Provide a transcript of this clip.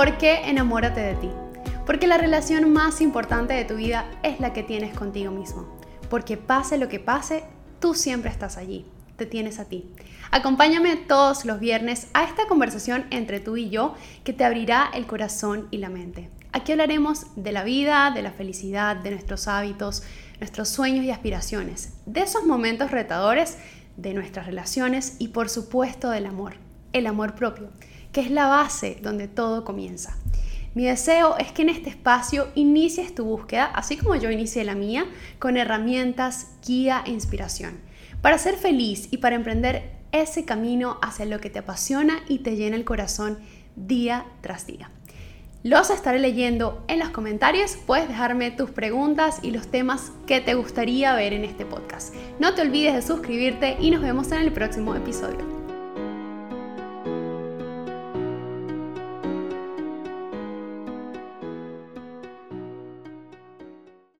¿Por qué enamórate de ti? Porque la relación más importante de tu vida es la que tienes contigo mismo. Porque pase lo que pase, tú siempre estás allí, tienes a ti. Acompáñame todos los viernes a esta conversación entre tú y yo que te abrirá el corazón y la mente. Aquí hablaremos de la vida, de la felicidad, de nuestros hábitos, nuestros sueños y aspiraciones, de esos momentos retadores, de nuestras relaciones y por supuesto del amor, el amor propio que es la base donde todo comienza. Mi deseo es que en este espacio inicies tu búsqueda, así como yo inicié la mía, con herramientas, guía e inspiración, para ser feliz y para emprender ese camino hacia lo que te apasiona y te llena el corazón día tras día. Los estaré leyendo en los comentarios, puedes dejarme tus preguntas y los temas que te gustaría ver en este podcast. No te olvides de suscribirte y nos vemos en el próximo episodio.